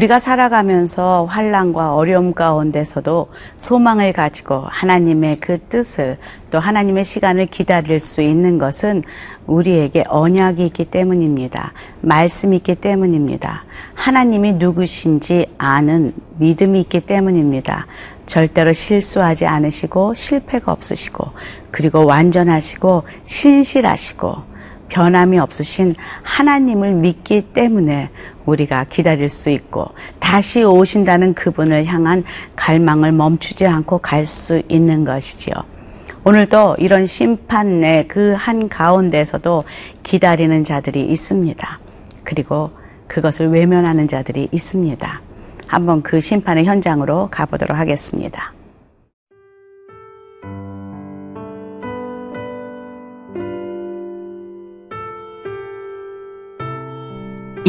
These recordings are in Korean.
우리가 살아가면서 환란과 어려움 가운데서도 소망을 가지고 하나님의 그 뜻을 또 하나님의 시간을 기다릴 수 있는 것은 우리에게 언약이 있기 때문입니다. 말씀이 있기 때문입니다. 하나님이 누구신지 아는 믿음이 있기 때문입니다. 절대로 실수하지 않으시고 실패가 없으시고 그리고 완전하시고 신실하시고 변함이 없으신 하나님을 믿기 때문에 우리가 기다릴 수 있고 다시 오신다는 그분을 향한 갈망을 멈추지 않고 갈 수 있는 것이지요. 오늘도 이런 심판의 그 한 가운데서도 기다리는 자들이 있습니다. 그리고 그것을 외면하는 자들이 있습니다. 한번 그 심판의 현장으로 가보도록 하겠습니다.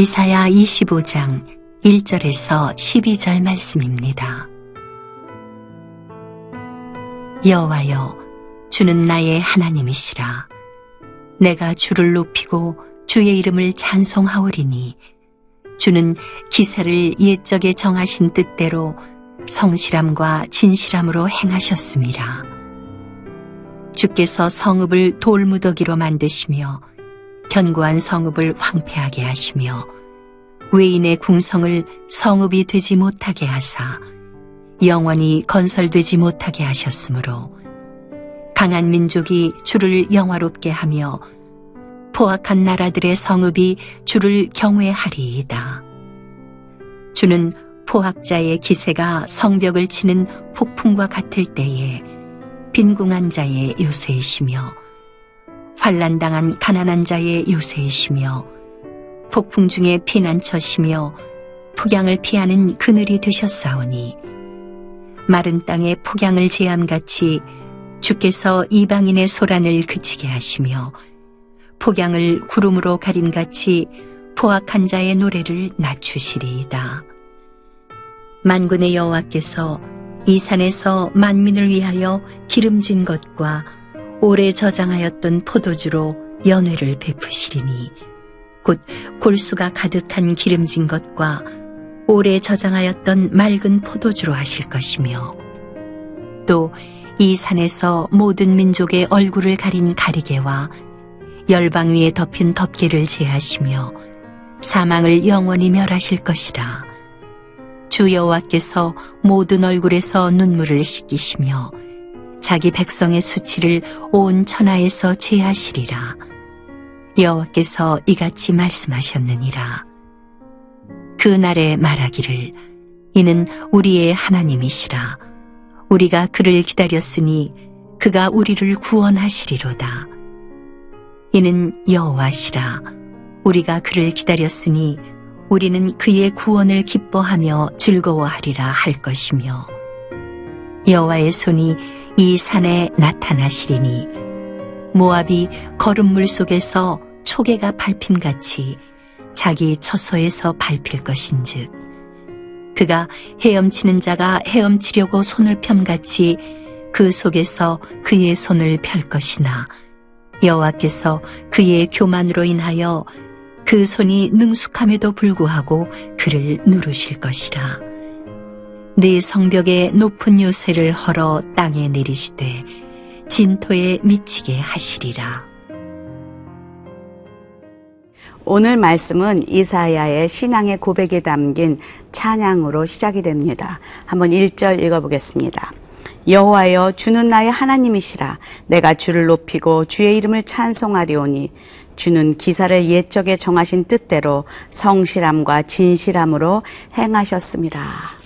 이사야 25장 1절에서 12절 말씀입니다. 여호와여 주는 나의 하나님이시라 내가 주를 높이고 주의 이름을 찬송하오리니 주는 기사를 옛적에 정하신 뜻대로 성실함과 진실함으로 행하셨습니다. 주께서 성읍을 돌무더기로 만드시며 견고한 성읍을 황폐하게 하시며 외인의 궁성을 성읍이 되지 못하게 하사 영원히 건설되지 못하게 하셨으므로 강한 민족이 주를 영화롭게 하며 포악한 나라들의 성읍이 주를 경외하리이다. 주는 포악자의 기세가 성벽을 치는 폭풍과 같을 때에 빈궁한 자의 요새이시며 환란당한 가난한 자의 요새이시며 폭풍 중에 피난처시며 폭양을 피하는 그늘이 되셨사오니 마른 땅에 폭양을 제함같이 주께서 이방인의 소란을 그치게 하시며 폭양을 구름으로 가림같이 포악한 자의 노래를 낮추시리이다. 만군의 여호와께서 이 산에서 만민을 위하여 기름진 것과 오래 저장하였던 포도주로 연회를 베푸시리니 곧 골수가 가득한 기름진 것과 오래 저장하였던 맑은 포도주로 하실 것이며 또 이 산에서 모든 민족의 얼굴을 가린 가리개와 열방 위에 덮인 덮개를 제하시며 사망을 영원히 멸하실 것이라 주 여호와께서 모든 얼굴에서 눈물을 씻기시며 자기 백성의 수치를 온 천하에서 제하시리라. 여호와께서 이같이 말씀하셨느니라. 그 날에 말하기를 이는 우리의 하나님이시라. 우리가 그를 기다렸으니 그가 우리를 구원하시리로다. 이는 여호와시라. 우리가 그를 기다렸으니 우리는 그의 구원을 기뻐하며 즐거워하리라 할 것이며 여호와의 손이 이 산에 나타나시리니 모압이 거름물 속에서 초계가 밟힘같이 자기 처소에서 밟힐 것인즉 그가 헤엄치는 자가 헤엄치려고 손을 펴같이 그 속에서 그의 손을 펼 것이나 여호와께서 그의 교만으로 인하여 그 손이 능숙함에도 불구하고 그를 누르실 것이라. 네 성벽에 높은 요새를 헐어 땅에 내리시되 진토에 미치게 하시리라. 오늘 말씀은 이사야의 신앙의 고백에 담긴 찬양으로 시작이 됩니다. 한번 1절 읽어보겠습니다. 여호와여 주는 나의 하나님이시라 내가 주를 높이고 주의 이름을 찬송하리오니 주는 기사를 옛적에 정하신 뜻대로 성실함과 진실함으로 행하셨습니다.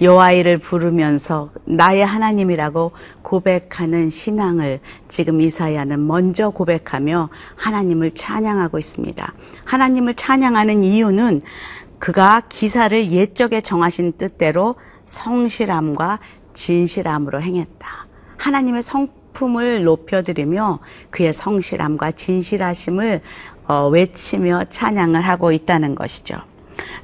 여호와를 부르면서 나의 하나님이라고 고백하는 신앙을 지금 이사야는 먼저 고백하며 하나님을 찬양하고 있습니다. 하나님을 찬양하는 이유는 그가 기사를 옛적에 정하신 뜻대로 성실함과 진실함으로 행했다. 하나님의 성품을 높여드리며 그의 성실함과 진실하심을 어, 외치며 찬양을 하고 있다는 것이죠.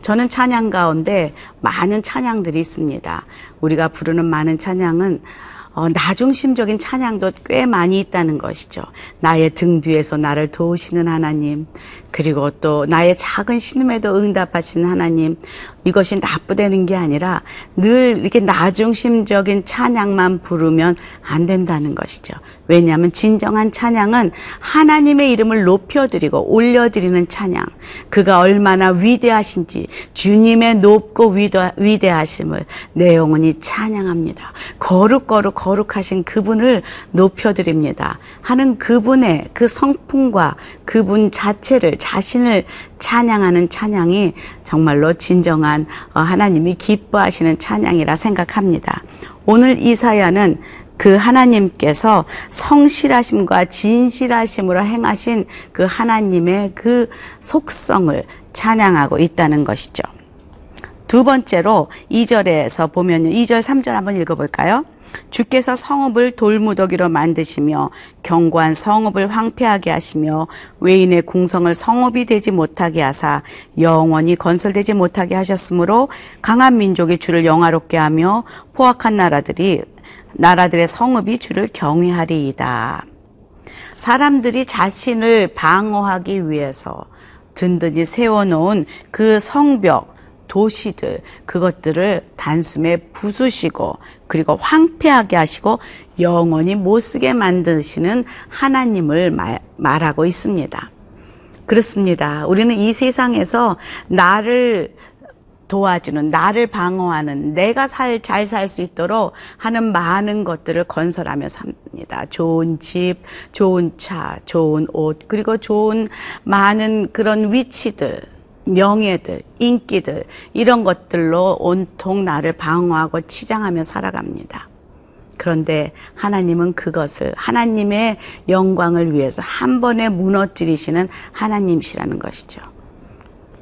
저는 찬양 가운데 많은 찬양들이 있습니다. 우리가 부르는 많은 찬양은 어, 나중심적인 찬양도 꽤 많이 있다는 것이죠. 나의 등 뒤에서 나를 도우시는 하나님, 그리고 또 나의 작은 신음에도 응답하시는 하나님, 이것이 나쁘다는 게 아니라 늘 이렇게 나중심적인 찬양만 부르면 안 된다는 것이죠. 왜냐하면 진정한 찬양은 하나님의 이름을 높여드리고 올려드리는 찬양. 그가 얼마나 위대하신지 주님의 높고 위대, 위대하심을 내 영혼이 찬양합니다. 거룩거룩 거룩하신 그분을 높여드립니다. 하는 그분의 그 성품과 그분 자체를 자신을 찬양하는 찬양이 정말로 진정한 어, 하나님이 기뻐하시는 찬양이라 생각합니다. 오늘 이사야는 그 하나님께서 성실하심과 진실하심으로 행하신 그 하나님의 그 속성을 찬양하고 있다는 것이죠. 두 번째로 2절에서 보면요. 2절, 3절 한번 읽어볼까요? 주께서 성읍을 돌무더기로 만드시며 견고한 성읍을 황폐하게 하시며 외인의 궁성을 성읍이 되지 못하게 하사 영원히 건설되지 못하게 하셨으므로 강한 민족이 주를 영화롭게 하며 포악한 나라들이 나라들의 성읍이 주를 경외하리이다. 사람들이 자신을 방어하기 위해서 든든히 세워놓은 그 성벽, 도시들, 그것들을 단숨에 부수시고, 그리고 황폐하게 하시고, 영원히 못 쓰게 만드시는 하나님을 말, 말하고 있습니다. 그렇습니다. 우리는 이 세상에서 나를 도와주는 나를 방어하는 내가 살잘살 수 있도록 하는 많은 것들을 건설하며 삽니다. 좋은 집, 좋은 차, 좋은 옷, 그리고 좋은 많은 그런 위치들, 명예들, 인기들 이런 것들로 온통 나를 방어하고 치장하며 살아갑니다. 그런데 하나님은 그것을 하나님의 영광을 위해서 한 번에 무너뜨리시는 하나님이시라는 것이죠.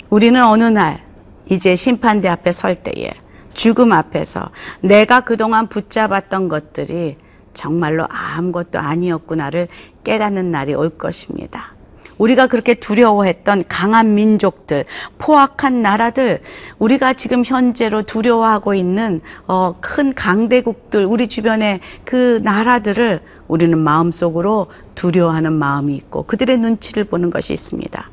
우리는 어느 날 이제 심판대 앞에 설 때에 죽음 앞에서 내가 그동안 붙잡았던 것들이 정말로 아무것도 아니었구나를 깨닫는 날이 올 것입니다. 우리가 그렇게 두려워했던 강한 민족들, 포악한 나라들, 우리가 지금 현재로 두려워하고 있는 어, 큰 강대국들, 우리 주변의 그 나라들을 우리는 마음속으로 두려워하는 마음이 있고 그들의 눈치를 보는 것이 있습니다.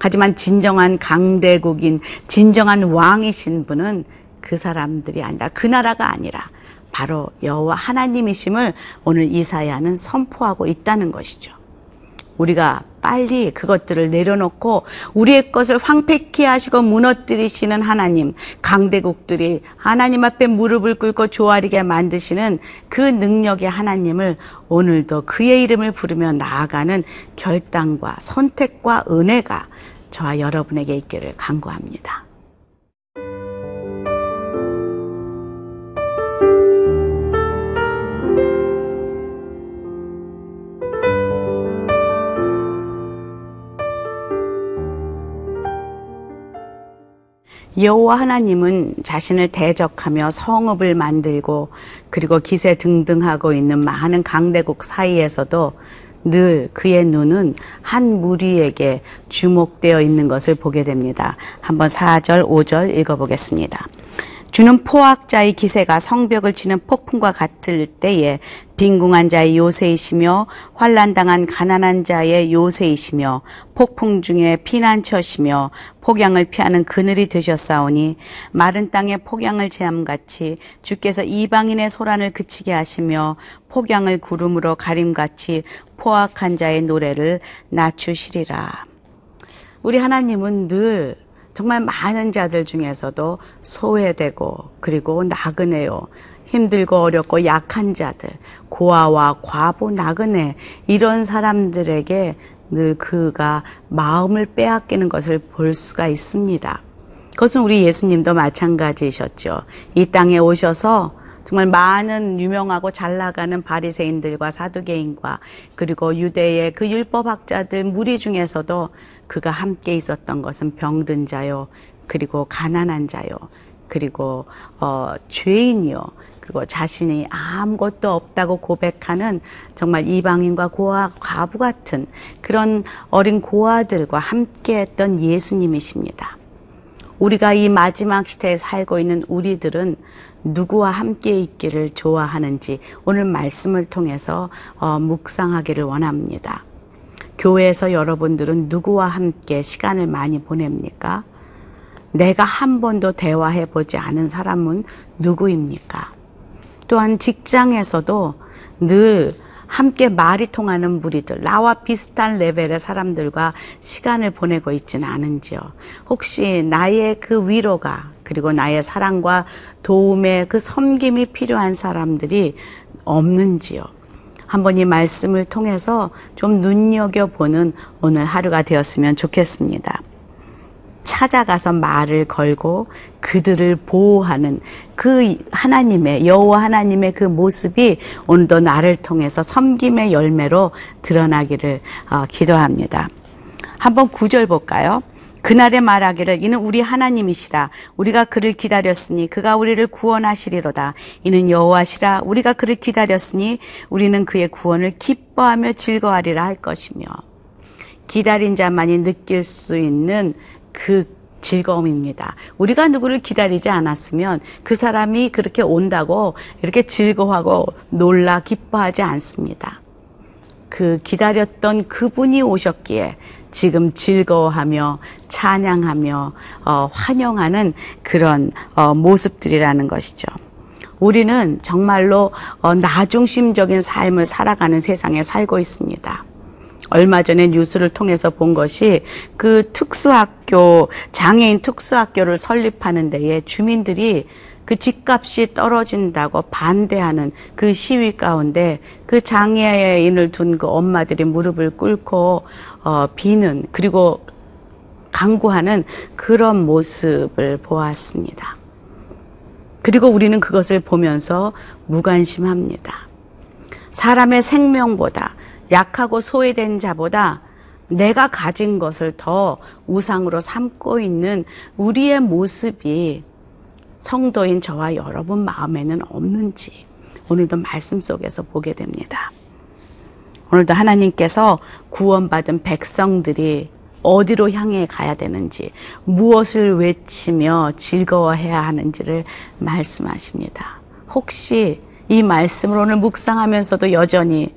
하지만 진정한 강대국인 진정한 왕이신 분은 그 사람들이 아니라 그 나라가 아니라 바로 여호와 하나님이심을 오늘 이사야는 선포하고 있다는 것이죠. 우리가 빨리 그것들을 내려놓고 우리의 것을 황폐케 하시고 무너뜨리시는 하나님, 강대국들이 하나님 앞에 무릎을 꿇고 조아리게 만드시는 그 능력의 하나님을 오늘도 그의 이름을 부르며 나아가는 결단과 선택과 은혜가 저와 여러분에게 있기를 간구합니다. 여호와 하나님은 자신을 대적하며 성읍을 만들고 그리고 기세 등등하고 있는 많은 강대국 사이에서도 늘 그의 눈은 한 무리에게 주목되어 있는 것을 보게 됩니다. 한번 4절, 5절 읽어보겠습니다. 주는 포악자의 기세가 성벽을 치는 폭풍과 같을 때에 빈궁한 자의 요새이시며 환란당한 가난한 자의 요새이시며 폭풍 중에 피난처시며 폭양을 피하는 그늘이 되셨사오니 마른 땅에 폭양을 제함같이 주께서 이방인의 소란을 그치게 하시며 폭양을 구름으로 가림같이 포악한 자의 노래를 낮추시리라. 우리 하나님은 늘 정말 많은 자들 중에서도 소외되고 그리고 나그네요. 힘들고 어렵고 약한 자들, 고아와 과부 나그네 이런 사람들에게 늘 그가 마음을 빼앗기는 것을 볼 수가 있습니다. 그것은 우리 예수님도 마찬가지셨죠. 이 땅에 오셔서 정말 많은 유명하고 잘 나가는 바리새인들과 사두개인과 그리고 유대의 그 율법학자들 무리 중에서도 그가 함께 있었던 것은 병든 자요 그리고 가난한 자요 그리고 어 죄인이요 그리고 자신이 아무것도 없다고 고백하는 정말 이방인과 고아 과부 같은 그런 어린 고아들과 함께 했던 예수님이십니다. 우리가 이 마지막 시대에 살고 있는 우리들은 누구와 함께 있기를 좋아하는지 오늘 말씀을 통해서 어, 묵상하기를 원합니다. 교회에서 여러분들은 누구와 함께 시간을 많이 보냅니까? 내가 한 번도 대화해 보지 않은 사람은 누구입니까? 또한 직장에서도 늘 함께 말이 통하는 무리들, 나와 비슷한 레벨의 사람들과 시간을 보내고 있지는 않은지요. 혹시 나의 그 위로가, 그리고 나의 사랑과 도움의 그 섬김이 필요한 사람들이 없는지요. 한번 이 말씀을 통해서 좀 눈여겨보는 오늘 하루가 되었으면 좋겠습니다. 찾아가서 말을 걸고 그들을 보호하는 그 하나님의 여호와 하나님의 그 모습이 오늘도 나를 통해서 섬김의 열매로 드러나기를 어, 기도합니다. 한번 구절 볼까요? 그날에 말하기를 이는 우리 하나님이시라 우리가 그를 기다렸으니 그가 우리를 구원하시리로다 이는 여호와시라 우리가 그를 기다렸으니 우리는 그의 구원을 기뻐하며 즐거워하리라 할 것이며 기다린 자만이 느낄 수 있는 그 즐거움입니다. 우리가 누구를 기다리지 않았으면 그 사람이 그렇게 온다고 이렇게 즐거워하고 놀라 기뻐하지 않습니다. 그 기다렸던 그분이 오셨기에 지금 즐거워하며 찬양하며 어, 환영하는 그런 어, 모습들이라는 것이죠. 우리는 정말로 어, 나중심적인 삶을 살아가는 세상에 살고 있습니다. 얼마 전에 뉴스를 통해서 본 것이 그 특수학교, 장애인 특수학교를 설립하는 데에 주민들이 그 집값이 떨어진다고 반대하는 그 시위 가운데 그 장애인을 둔 그 엄마들이 무릎을 꿇고 어, 비는 그리고 강구하는 그런 모습을 보았습니다. 그리고 우리는 그것을 보면서 무관심합니다. 사람의 생명보다 약하고 소외된 자보다 내가 가진 것을 더 우상으로 삼고 있는 우리의 모습이 성도인 저와 여러분 마음에는 없는지 오늘도 말씀 속에서 보게 됩니다. 오늘도 하나님께서 구원받은 백성들이 어디로 향해 가야 되는지, 무엇을 외치며 즐거워해야 하는지를 말씀하십니다. 혹시 이 말씀을 오늘 묵상하면서도 여전히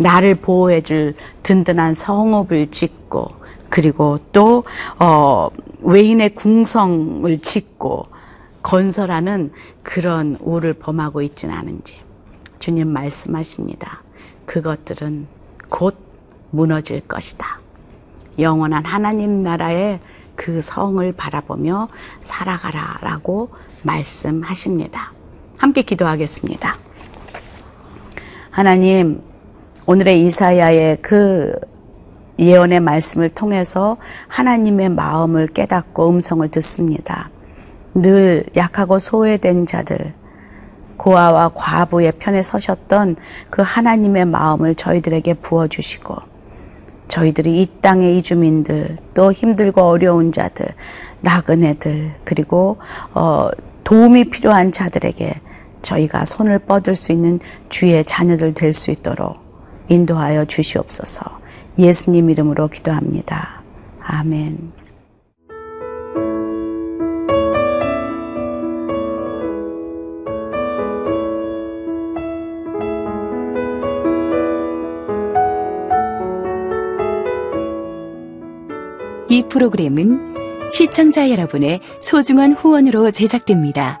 나를 보호해줄 든든한 성읍을 짓고, 그리고 또, 어, 외인의 궁성을 짓고, 건설하는 그런 우를 범하고 있지는 않은지 주님 말씀하십니다. 그것들은 곧 무너질 것이다. 영원한 하나님 나라의 그 성을 바라보며 살아가라 라고 말씀하십니다. 함께 기도하겠습니다. 하나님, 오늘의 이사야의 그 예언의 말씀을 통해서 하나님의 마음을 깨닫고 음성을 듣습니다. 늘 약하고 소외된 자들, 고아와 과부의 편에 서셨던 그 하나님의 마음을 저희들에게 부어주시고, 저희들이 이 땅의 이주민들, 또 힘들고 어려운 자들, 나그네들, 그리고, 어, 도움이 필요한 자들에게 저희가 손을 뻗을 수 있는 주의 자녀들 될 수 있도록 인도하여 주시옵소서. 예수님 이름으로 기도합니다. 아멘. 이 프로그램은 시청자 여러분의 소중한 후원으로 제작됩니다.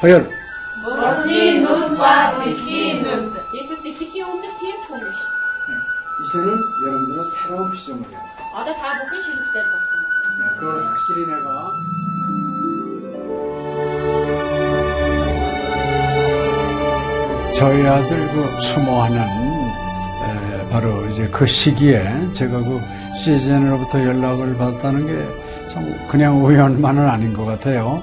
하열. 머리 눈과 귀 눈. 예수님이 없는 팀 총이시. 이제는 여러분들은 새로운 시점을 해요. 아다 다 먹기 싫을 때 봤어. 그걸 확실히 내가. 저희 아들 그 추모하는 바로 이제 그 시기에 제가 그 시즌으로부터 연락을 받았다는 게 참 그냥 우연만은 아닌 것 같아요.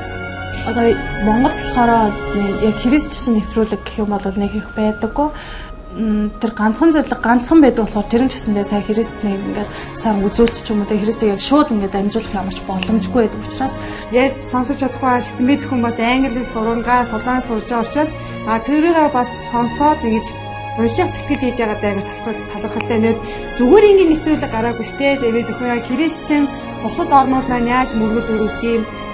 Одоо Монгол болохоор нэг яг христчсэн нэвтрүүлэг гэх юм бол нэг их байдаггүй. Тэр ганцхан зөвлөг ганцхан байдаг болохоор тэр нь ч гэсэндээ сая христнийг ингээд сайн үзүүлч ч юм уу тэ христийг яг шууд ингээд амжуулах ямарч боломжгүй байдаг учраас ярьж сонсож чадахгүй гэсэн мэд хүмүүс англи сурангаа судаан сурж байгаа учраас а тэрийг бас сонсоод ингэж унших тэтгэл хийж байгаа даа талхал талхалтай нэт зүгээр ингээд нэвтрүүлэг гараагүй штэ тэгээд өхөө христчин бусад орнууд маань яаж мөргөл өрөвт юм